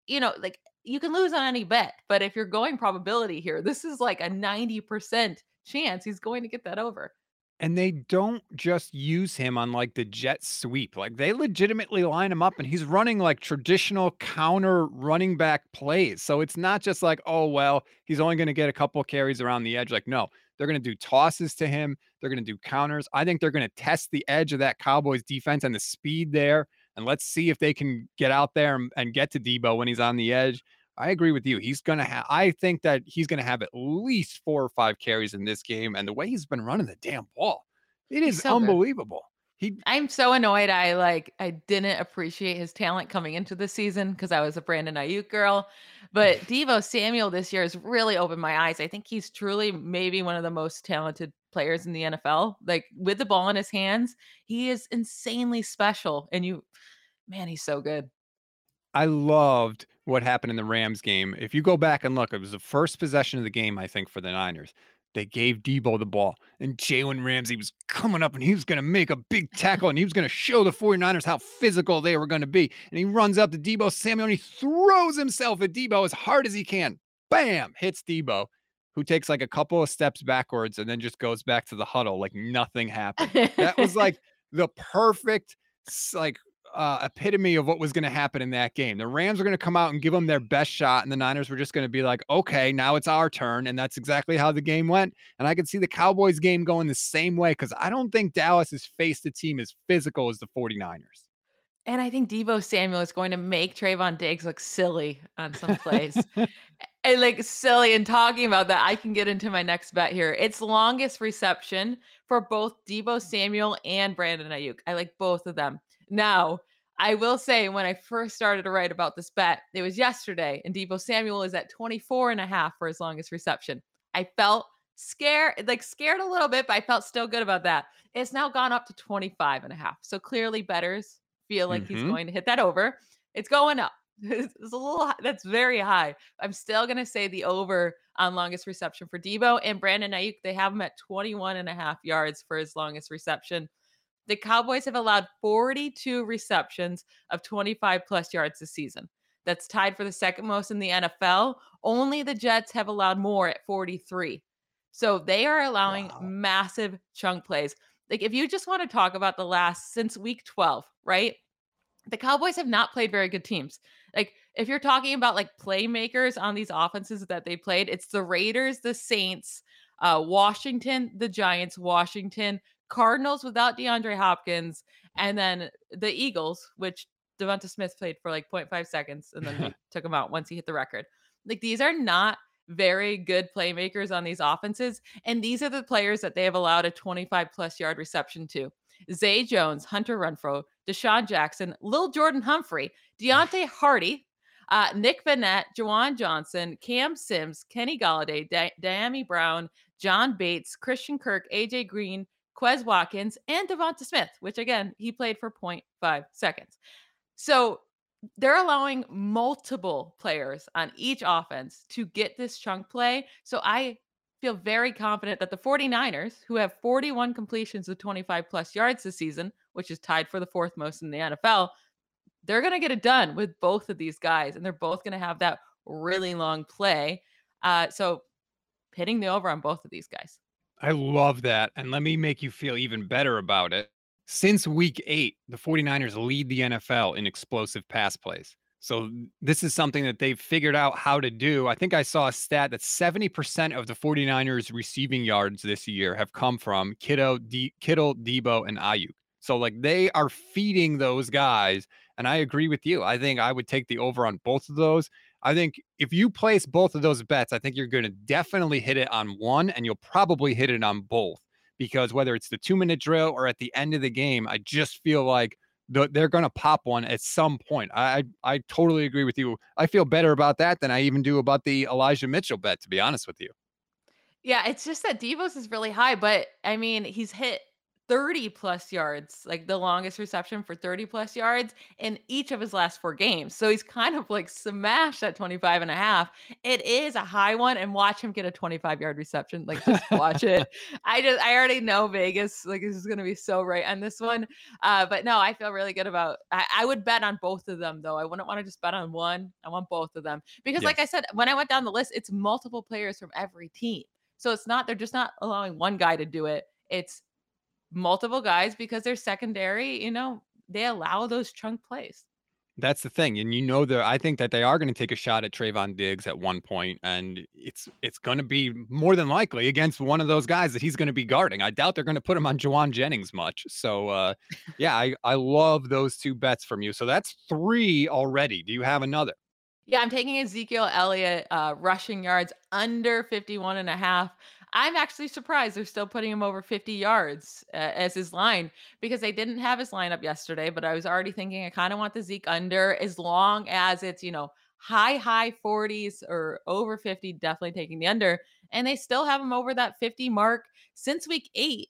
You know, like you can lose on any bet, but if you're going probability here, this is like a 90% chance he's going to get that over. And they don't just use him on like the jet sweep. Like they legitimately line him up and he's running like traditional counter running back plays. So it's not just like, oh, well, he's only going to get a couple carries around the edge. Like, no, they're going to do tosses to him. They're going to do counters. I think they're going to test the edge of that Cowboys defense and the speed there. And let's see if they can get out there and, and get to Deebo when he's on the edge. I agree with you. He's going to have, I think that he's going to have at least four or five carries in this game. And the way he's been running the damn ball, it is so unbelievable. He, I'm so annoyed. I like, I didn't appreciate his talent coming into the season because I was a Brandon Aiyuk girl. But <laughs> Deebo Samuel this year has really opened my eyes. I think he's truly maybe one of the most talented players in the NFL. Like with the ball in his hands, he is insanely special. And you, man, he's so good. I loved what happened in the Rams game. If you go back and look, it was the first possession of the game, I think, for the Niners. They gave Deebo the ball, and Jalen Ramsey was coming up and he was going to make a big tackle and he was going to show the 49ers how physical they were going to be. And he runs up to Deebo Samuel and he throws himself at Deebo as hard as he can. Bam! Hits Deebo, who takes like a couple of steps backwards and then just goes back to the huddle like nothing happened. that was like <laughs> the perfect like uh, epitome of what was going to happen in that game. The Rams were going to come out and give them their best shot, and the Niners were just going to be like, okay, now it's our turn. And that's exactly how the game went. And I could see the Cowboys game going the same way because I don't think Dallas has faced a team as physical as the 49ers. And I think Deebo Samuel is going to make Trevon Diggs look silly on some plays. <laughs> and like silly and talking about that, I can get into my next bet here. It's longest reception for both Deebo Samuel and Brandon Aiyuk. I like both of them. Now, I will say when I first started to write about this bet, it was yesterday, and Deebo Samuel is at 24 and a half for his longest reception. I felt scared, like scared a little bit, but I felt still good about that. It's now gone up to 25 and a half. So clearly betters feel like mm-hmm. he's going to hit that over. It's going up. <laughs> It's, a little that's very high. I'm still going to say the over on longest reception for Deebo and Brandon Aiyuk. They have him at 21 and a half yards for his longest reception. The Cowboys have allowed 42 receptions of 25 plus yards this season. that's tied for the second most in the NFL. Only the Jets have allowed more at 43. So they are allowing Wow. massive chunk plays. Like if you just want to talk about the last since week 12, right? The Cowboys have not played very good teams. Like if you're talking about like playmakers on these offenses that they played, it's the Raiders, the Saints, uh, Washington, the Giants, Washington, Cardinals without DeAndre Hopkins, and then the Eagles, which Devonta Smith played for like 0.5 seconds and then <laughs> took him out once he hit the record. Like these are not very good playmakers on these offenses. And these are the players that they have allowed a 25 plus yard reception to. Zay Jones, Hunter Renfrow, DeSean Jackson, Lil Jordan Humphrey, <laughs> Deonte Hardy, uh, Nick Vannett, Juwan Johnson, Cam Sims, Kenny Golladay, da- Dyami Brown, John Bates, Christian Kirk, AJ Green, Quez Watkins, and Devonta Smith, which again, he played for 0.5 seconds. So they're allowing multiple players on each offense to get this chunk play. So I feel very confident that the 49ers, who have 41 completions of 25 plus yards this season, which is tied for the fourth most in the NFL, they're going to get it done with both of these guys. And they're both going to have that really long play. Uh, so hitting the over on both of these guys. I love that. And let me make you feel even better about it. Since week eight, the 49ers lead the NFL in explosive pass plays. So this is something that they've figured out how to do. I think I saw a stat that 70% of the 49ers receiving yards this year have come from Kittle, D- Kittle, Deebo, and Aiyuk. So like they are feeding those guys. And I agree with you. I think I would take the over on both of those. I think if you place both of those bets, I think you're going to definitely hit it on one and you'll probably hit it on both because whether it's the two minute drill or at the end of the game, I just feel like they're going to pop one at some point. I, I totally agree with you. I feel better about that than I even do about the Elijah Mitchell bet, to be honest with you. Yeah, it's just that Deebo's is really high, but I mean, he's hit 30 plus yards, like the longest reception for 30 plus yards in each of his last four games. So he's kind of like smashed at 25 and a half. It is a high one and watch him get a 25 yard reception. Like just watch it. <laughs> I just I already know Vegas like this is going to be so right on this one. Uh but no, I feel really good about I, I would bet on both of them though. I wouldn't want to just bet on one. I want both of them. Because yes. like I said, when I went down the list, it's multiple players from every team. So it's not they're just not allowing one guy to do it. It's multiple guys because they're secondary, you know, they allow those chunk plays. That's the thing. And you know that I think that they are going to take a shot at Trevon Diggs at one point, and it's it's going to be more than likely against one of those guys that he's going to be guarding. I doubt they're going to put him on Jauan Jennings much. So uh yeah, I, I love those two bets from you. So that's three already. Do you have another? Yeah, I'm taking Ezekiel Elliott uh, rushing yards under 51 and a half. I'm actually surprised they're still putting him over 50 yards uh, as his line because they didn't have his lineup yesterday. But I was already thinking I kind of want the Zeke under as long as it's, you know, high, high 40s or over 50, definitely taking the under. And they still have him over that 50 mark since week eight,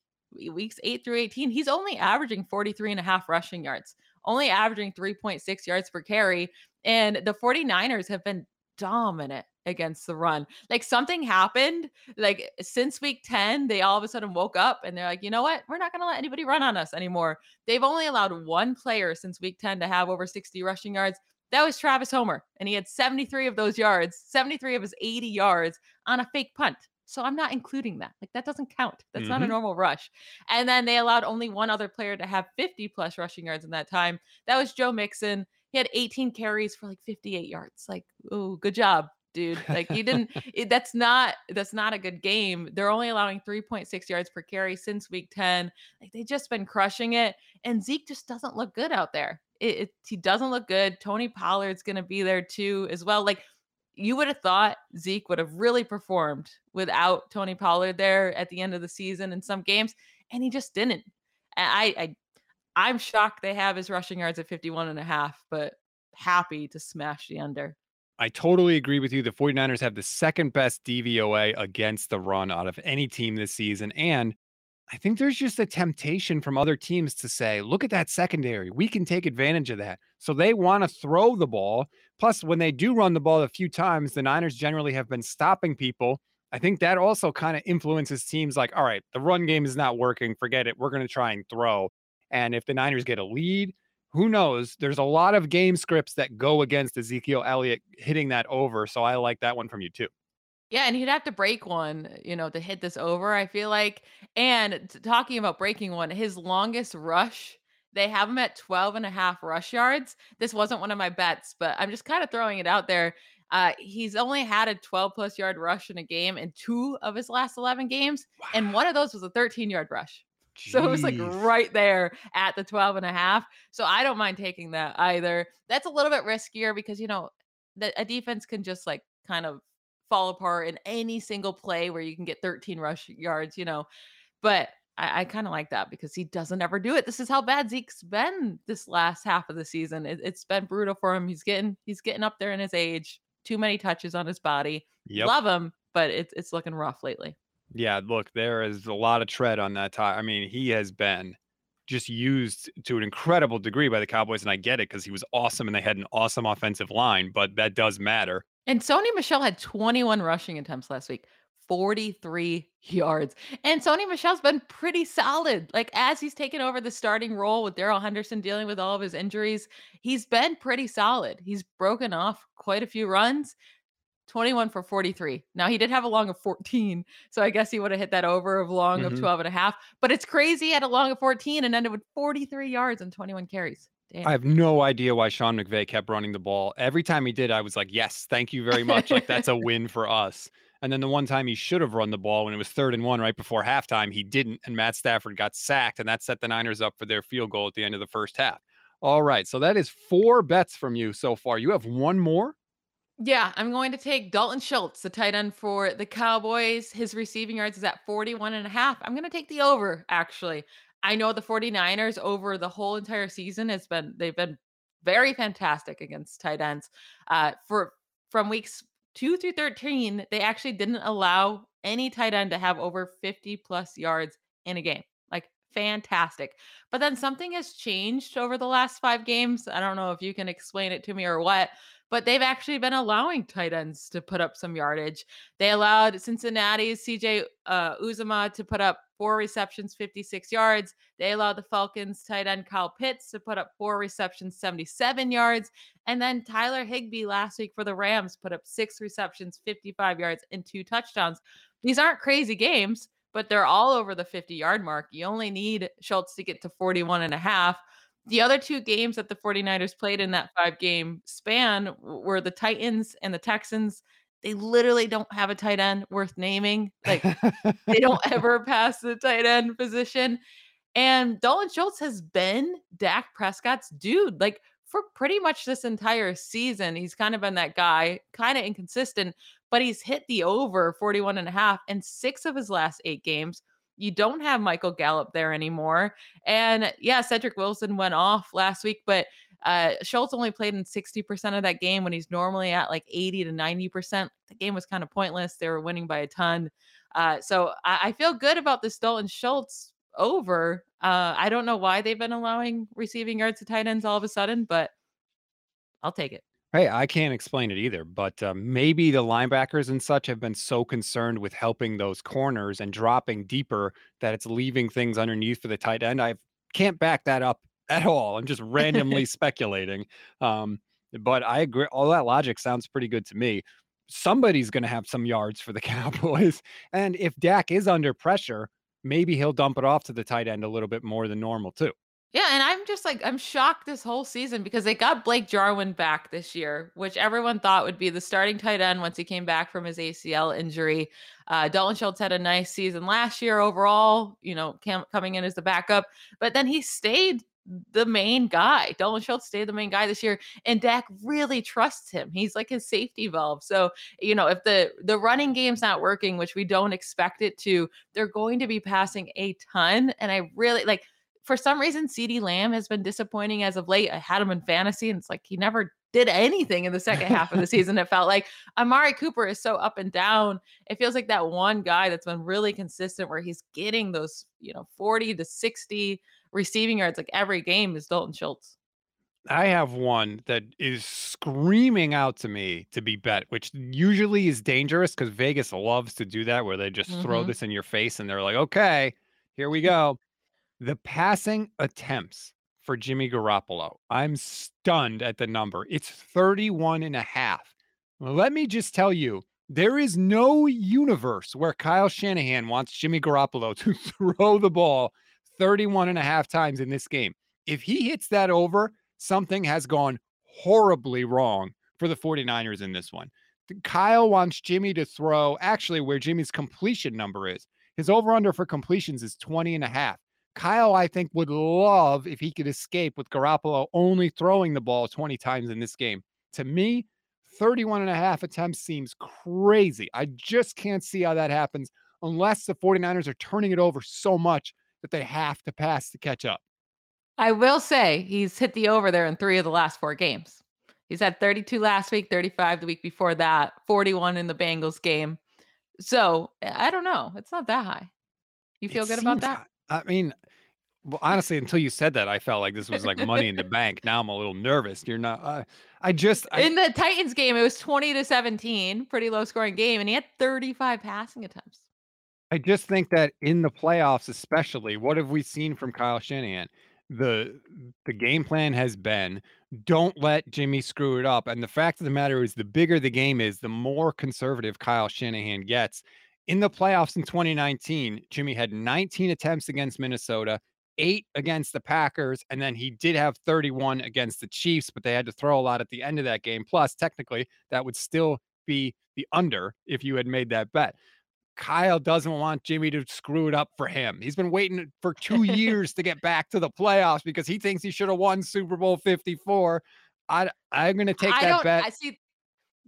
weeks eight through 18. He's only averaging 43 and a half rushing yards, only averaging 3.6 yards per carry. And the 49ers have been dominant against the run. Like something happened, like since week 10, they all of a sudden woke up and they're like, you know what? We're not going to let anybody run on us anymore. They've only allowed one player since week 10 to have over 60 rushing yards. That was Travis Homer. And he had 73 of those yards, 73 of his 80 yards on a fake punt. So I'm not including that. Like that doesn't count. That's mm-hmm. not a mm-hmm. normal rush. And then they allowed only one other player to have 50 plus rushing yards in that time. That was Joe Mixon. He had 18 carries for like 58 yards. Like, oh, good job, dude. Like you didn't <laughs> it, that's not that's not a good game. They're only allowing 3.6 yards per carry since week 10. Like they just been crushing it and Zeke just doesn't look good out there. It, it, he doesn't look good. Tony Pollard's going to be there too as well. Like you would have thought Zeke would have really performed without Tony Pollard there at the end of the season in some games and he just didn't. I I I'm shocked they have his rushing yards at 51 and a half, but happy to smash the under. I totally agree with you. The 49ers have the second best DVOA against the run out of any team this season. And I think there's just a temptation from other teams to say, look at that secondary. We can take advantage of that. So they want to throw the ball. Plus, when they do run the ball a few times, the Niners generally have been stopping people. I think that also kind of influences teams like, all right, the run game is not working. Forget it. We're going to try and throw. And if the Niners get a lead, who knows? There's a lot of game scripts that go against Ezekiel Elliott hitting that over. So I like that one from you too. Yeah, and he'd have to break one, you know, to hit this over, I feel like. And talking about breaking one, his longest rush, they have him at 12 and a half rush yards. This wasn't one of my bets, but I'm just kind of throwing it out there. Uh, he's only had a 12 plus yard rush in a game in two of his last 11 games, and one of those was a 13 yard rush. So it was like right there at the 12 and a half. So I don't mind taking that either. That's a little bit riskier because, you know, the, a defense can just like kind of fall apart in any single play where you can get 13 rush yards, you know. But I, I kind of like that because he doesn't ever do it. This is how bad Zeke's been this last half of the season. It, it's been brutal for him. He's getting he's getting up there in his age. Too many touches on his body. Yep. Love him, but it's it's looking rough lately. Yeah, look, there is a lot of tread on that tire. I mean, he has been just used to an incredible degree by the Cowboys, and I get it because he was awesome and they had an awesome offensive line, but that does matter. And Sony Michel had 21 rushing attempts last week, 43 <laughs> yards. And Sony Michel's been pretty solid. Like as he's taken over the starting role with Darrell Henderson dealing with all of his injuries, he's been pretty solid. He's broken off quite a few runs. 21 for 43. Now he did have a long of 14. So I guess he would have hit that over of long of Mhm. 12 and a half. But it's crazy at a long of 14 and ended with 43 yards and 21 carries. Damn. I have no idea why Sean McVay kept running the ball. Every time he did, I was like, yes, thank you very much. Like, that's a <laughs> win for us. And then the one time he should have run the ball when it was third and one right before halftime, he didn't. And Matt Stafford got sacked, and that set the Niners up for their field goal at the end of the first half. All right. So that is four bets from you so far. You have one more? Yeah, I'm going to take Dalton Schultz, the tight end for the Cowboys. His receiving yards is at 41 and a half. I'm going to take the over, actually. I know the 49ers over the whole entire season has been they've been very fantastic against tight ends. Uh for from weeks 2 through 13, they actually didn't allow any tight end to have over 50 plus yards in a game. Like fantastic. But then something has changed over the last 5 games. I don't know if you can explain it to me or what, but they've actually been allowing tight ends to put up some yardage. They allowed Cincinnati's CJ uh, Uzomah to put up four receptions, 56 yards. They allowed the Falcons tight end Kyle Pitts to put up four receptions, 77 yards. And then Tyler Higbee last week for the Rams put up six receptions, 55 yards, and two touchdowns. These aren't crazy games, but they're all over the 50 yard mark. You only need Schultz to get to 41 and a half. The other two games that the 49ers played in that five game span were the Titans and the Texans. They literally don't have a tight end worth naming. Like they don't <laughs> ever pass the tight end position. And Dalton Schultz has been Dak Prescott's dude, like for pretty much this entire season. He's kind of been that guy, kind of inconsistent, but he's hit the over 41 and a half in six of his last eight games. You don't have Michael Gallup there anymore. And yeah, Cedric Wilson went off last week, but uh, Schultz only played in 60% of that game when he's normally at like 80 to 90%. The game was kind of pointless. They were winning by a ton. Uh, so I, I feel good about this Dalton Schultz over. Uh, I don't know why they've been allowing receiving yards to tight ends all of a sudden, but I'll take it. Hey, I can't explain it either, but uh, maybe the linebackers and such have been so concerned with helping those corners and dropping deeper that it's leaving things underneath for the tight end. I can't back that up <laughs> at all. I'm just randomly <laughs> speculating. Um, but I agree. All that logic sounds pretty good to me. Somebody's going to have some yards for the <laughs> Cowboys. And if Dak is under pressure, maybe he'll dump it off to the tight end a little bit more than normal, too. Yeah, and I'm just like I'm shocked this whole season because they got Blake Jarwin back this year, which everyone thought would be the starting tight end once he came back from his ACL injury. Uh, Dalton Schultz had a nice season last year overall, you know, cam- coming in as the backup, but then he stayed the main guy. Dalton Schultz stayed the main guy this year, and Dak really trusts him. He's like his safety valve. So you know, if the the running game's not working, which we don't expect it to, they're going to be passing a ton. And I really like for some reason, CeeDee Lamb has been disappointing as of late. I had him in fantasy, and it's like he never did anything in the second half of the <laughs> season. It felt like Amari Cooper is so up and down. It feels like that one guy that's been really consistent where he's getting those, you know, 40 to 60 receiving yards like every game is Dalton Schultz. I have one that is screaming out to me to be bet, which usually is dangerous because Vegas loves to do that, where they just throw hmm this in your face and they're like, okay, here we go. The passing attempts for Jimmy Garoppolo. I'm stunned at the number. It's 31 and a half. Let me just tell you, there is no universe where Kyle Shanahan wants Jimmy Garoppolo <laughs> to throw the ball 31 and a half times in this game. If he hits that over, something has gone horribly wrong for the 49ers in this one. Kyle wants Jimmy to throw actually where Jimmy's completion number is. His over under for completions is 20 and a half. Kyle, I think, would love if he could escape with Garoppolo only throwing the ball 20 times in this game. To me, 31 and a half attempts seems crazy. I just can't see how that happens unless the 49ers are turning it over so much that they have to pass to catch up. I will say he's hit the over there in three of the last four games. He's had 32 last week, 35 the week before that, 41 in the Bengals game. So I don't know. It's not that high. You feel It good about that? I mean, well, honestly, until you said that, I felt like this was like money in the bank. Now I'm a little nervous. You're not. Uh, I just. I, In the Titans game, it was 20 to 17, pretty low scoring game, and he had 35 passing attempts. I just think that in the playoffs, especially, what have we seen from Kyle Shanahan? The the game plan has been don't let Jimmy screw it up. And the fact of the matter is, the bigger the game is, the more conservative Kyle Shanahan gets. In the playoffs in 2019, Jimmy had 19 attempts against Minnesota, eight against the Packers, and then he did have 31 against the Chiefs, but they had to throw a lot at the end of that game. Plus, technically, that would still be the under if you had made that bet. Kyle doesn't want Jimmy to screw it up for him. He's been waiting for two <laughs> years to get back to the playoffs because he thinks he should have won Super Bowl 54. I, I'm going to take I that bet. I see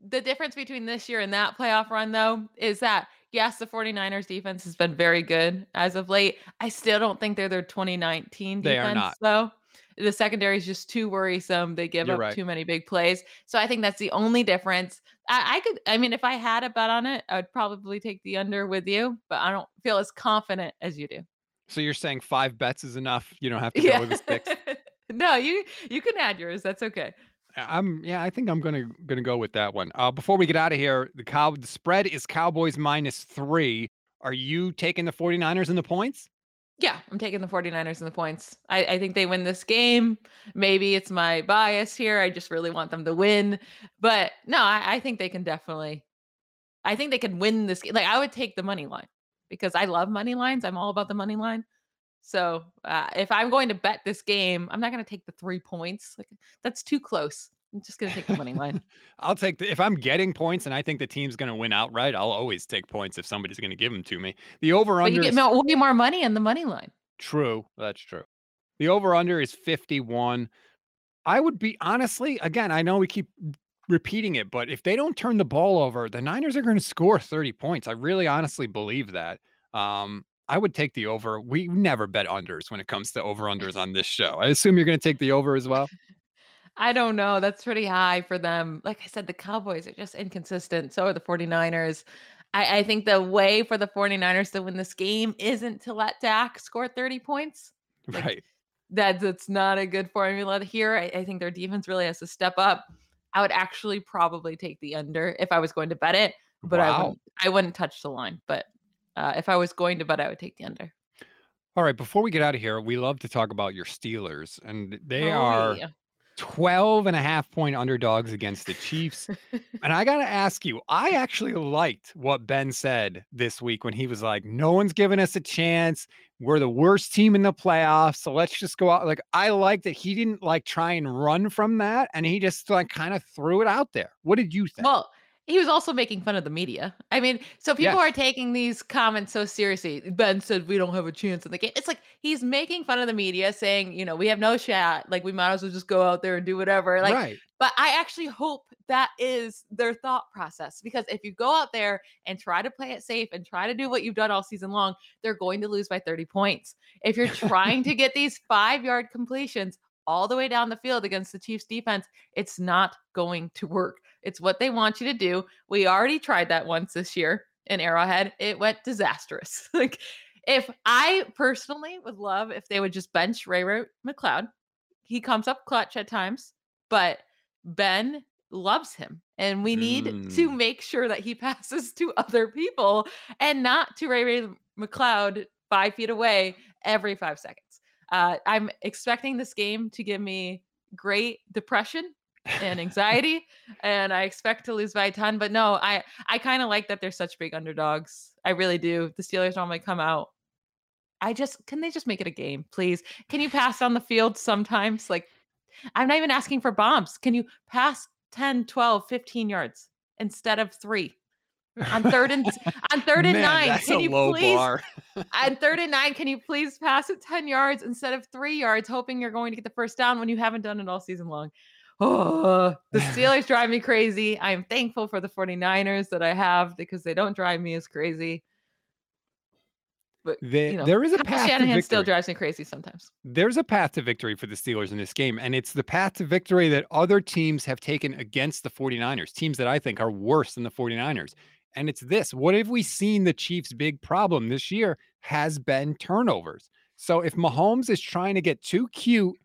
the difference between this year and that playoff run though is that yes, the 49ers defense has been very good as of late. I still don't think they're their 2019 They are defense not. though. The secondary is just too worrisome. They give You're up right. too many big plays. So I think that's the only difference. I, I could, I mean, if I had a bet on it, I would probably take the under with you, but I don't feel as confident as you do. So you're saying five bets is enough? You don't have to go Yeah. with a six? <laughs> no, you you can add yours. That's okay. I'm yeah, I think I'm gonna gonna go with that one. Uh, before we get out of here, the cow the spread is Cowboys minus three. Are you taking the 49ers in the points? Yeah, I'm taking the 49ers and the points. I, I think they win this game. Maybe it's my bias here. I just really want them to win. But no, I, I think they can definitely, I think they can win this game. Like, I would take the money line because I love money lines. I'm all about the money line. So uh, if I'm going to bet this game, I'm not going to take the three points. Like, that's too close. I'm just going to take the money line. <laughs> I'll take the if I'm getting points and I think the team's gonna win outright, I'll always take points if somebody's gonna give them to me. The over But you under get is way more money on the money line. true. That's true. The over under is 51. I would be honestly, again, I know we keep repeating it, but if they don't turn the ball over, the Niners are going to score 30 points. I really honestly believe that. Um, I would take the over. We never bet unders when it comes to over <laughs> unders on this show. I assume you're going to take the over as well. I don't know. That's pretty high for them. Like I said, the Cowboys are just inconsistent. So are the 49ers. I, I think the way for the 49ers to win this game isn't to let Dak score 30 points. <laughs> Like Right. that that's not a good formula here. I, I think their defense really has to step up. I would actually probably take the under if I was going to bet it, but I wouldn't I wouldn't touch the line. But uh, if I was going to bet, I would take the under. All right. Before we get out of here, we love to talk about your Steelers, and they Oh, are yeah. 12 and a half point underdogs against the Chiefs. And I got to ask you, I actually liked what Ben said this week when he was like, no one's giving us a chance. We're the worst team in the playoffs. So let's just go out. Like, I like that he didn't like try and run from that. And he just like kind of threw it out there. What did you think? Well, he was also making fun of the media. I mean, so people Yes. are taking these comments so seriously. Ben said we don't have a chance in the game. It's like he's making fun of the media, saying, you know, we have no shot. Like we might as well just go out there and do whatever. Like, right. but I actually hope that is their thought process because if you go out there and try to play it safe and try to do what you've done all season long, they're going to lose by 30 points. If you're trying to get these five yard completions all the way down the field against the Chiefs defense, it's not going to work. It's what they want you to do. We already tried that once this year in Arrowhead. It went disastrous. <laughs> like if I personally would love if they would just bench Ray Ray McCloud. He comes up clutch at times, but Ben loves him. And we need to Mm. make sure that he <laughs> passes to other people and not to Ray Ray McCloud five feet away every five seconds. Uh, I'm expecting this game to give me great depression and anxiety, and I expect to lose by a ton. But no, I I kind of like that they're such big underdogs. I really do. The Steelers normally come out. I just can they just make it a game, please? Can you pass on the field sometimes? Like I'm not even asking for bombs. Can you pass 10, 12, 15 yards instead of 3? On third and <laughs> on third and Man, 9, that's can you please on <laughs> third and 9, can you please pass it 10 yards instead of 3 yards hoping you're going to get the first down when you haven't done it all season long? Oh, <laughs> the Steelers drive me crazy. I am thankful for the 49ers that I have because they don't drive me as crazy. But There- you know, there is a path to Shanahan still drives me crazy sometimes. There's a path to victory for the Steelers in this game, and it's the path to victory that other teams have taken against the 49ers, teams that I think are worse than the 49ers. And it's this what have we seen the Chiefs' big problem this year has been turnovers. So if Mahomes is trying to get too cute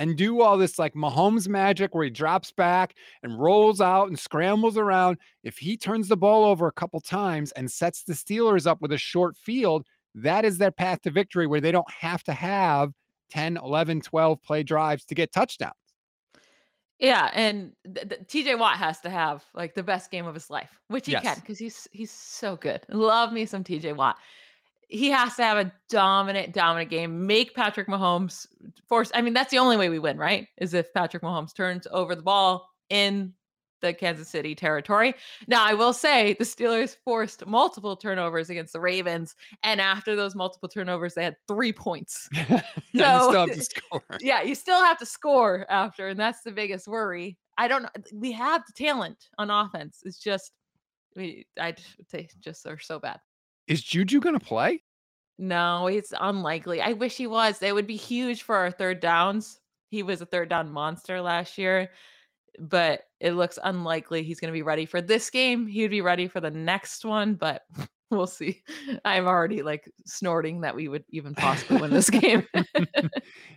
and do all this like Mahomes magic where he drops back and rolls out and scrambles around, if he turns the ball over a couple times and sets the Steelers up with a short field, that is their path to victory where they don't have to have 10, 11, 12 play drives to get touchdowns. Yeah, and th- th- TJ Watt has to have like the best game of his life, which he can Yes. because he's he's so good. Love me some TJ Watt. He has to have a dominant, dominant game. Make Patrick Mahomes force. I mean, that's the only way we win, right? Is if Patrick Mahomes turns over the ball in the Kansas City territory. Now, I will say the Steelers forced multiple turnovers against the Ravens, and after those multiple turnovers, they had three points. <laughs> Yeah, you still have to <laughs> score. yeah, you still have to score after, and that's the biggest worry. I don't know. We have the talent on offense. It's just we I just they just are so bad. Is Juju going to play? No, it's unlikely. I wish he was. It would be huge for our third downs. He was a third down monster last year, but it looks unlikely he's going to be ready for this game. He would be ready for the next one, but <laughs> we'll see. I'm already like snorting that we would even possibly win this game. <laughs>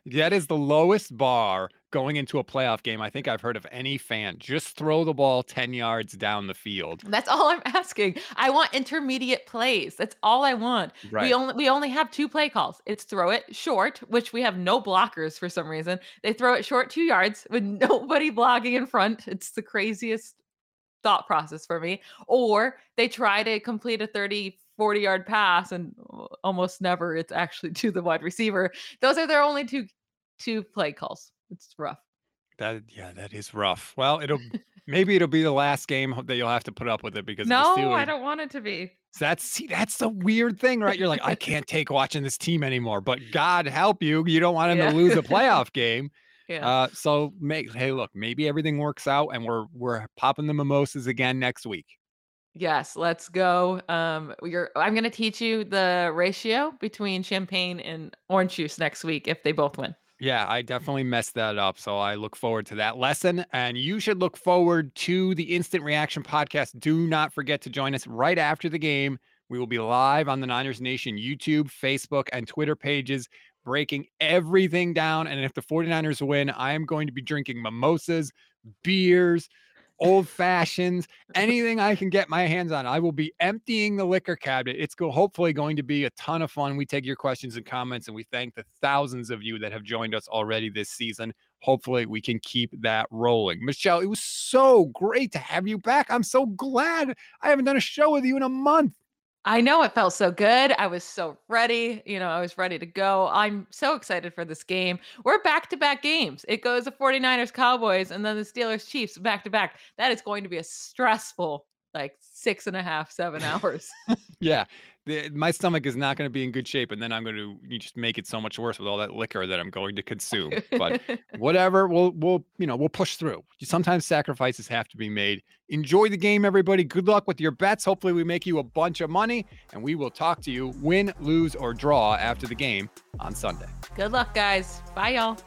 That is the lowest bar going into a playoff game I think I've heard of any fan. Just throw the ball 10 yards down the field. That's all I'm <laughs> asking. I want intermediate plays. That's all I want. Right. We only we only have two play calls. It's throw it short, which we have no blockers for some reason. They throw it short 2 yards with <laughs> nobody blocking in front. It's the craziest thought process for me. Or they try to complete a 30 40 yard pass and almost never it's actually <laughs> to the wide receiver. Those are their only two two play calls. It's rough. That yeah, that is rough. Well, it'll <laughs> maybe it'll be the last game that you'll have to put up with it because No, I don't want it to be. That's see, that's the weird thing, right? You're like, I <laughs> can't take watching this team anymore. But God help you, you don't want him Yeah. to lose a <laughs> playoff game. Yeah. Uh, so make hey, look, maybe everything works out and we're we're popping the mimosas again next week. Yes, let's go. Um, you're, I'm going to teach you the ratio between champagne and orange juice next week if they both win. Yeah, I definitely messed that up. So I look forward to that lesson. And you should look forward to the Instant Reaction podcast. Do not forget to join us right after the game. We will be live on the Niners Nation YouTube, Facebook, and Twitter pages, breaking everything down. And if the 49ers win, I am going to be drinking mimosas, beers, old fashions, anything I can get my hands on. I will be emptying the liquor cabinet. It's go- hopefully going to be a ton of fun. We take your questions and comments, and we thank the thousands of you that have joined us already this season. Hopefully, we can keep that rolling. Michelle, it was so great to have you back. I'm so glad I haven't done a show with you in a month. I know it felt so good. I was so ready. You know, I was ready to go. I'm so excited for this game. We're back to back games. It goes the 49ers Cowboys and then the Steelers Chiefs back to back. That is going to be a stressful, like six and a half, seven <laughs> hours. Yeah, the, my stomach is not going to be in good shape, and then I'm going to you just make it so much worse with all that liquor that I'm going to consume. But <laughs> whatever, we'll we'll you know we'll push through. Sometimes sacrifices have to be made. Enjoy the game, everybody. Good luck with your bets. Hopefully, we make you a bunch of money, and we will talk to you win, lose, or draw after the game on Sunday. Good luck, guys. Bye, y'all.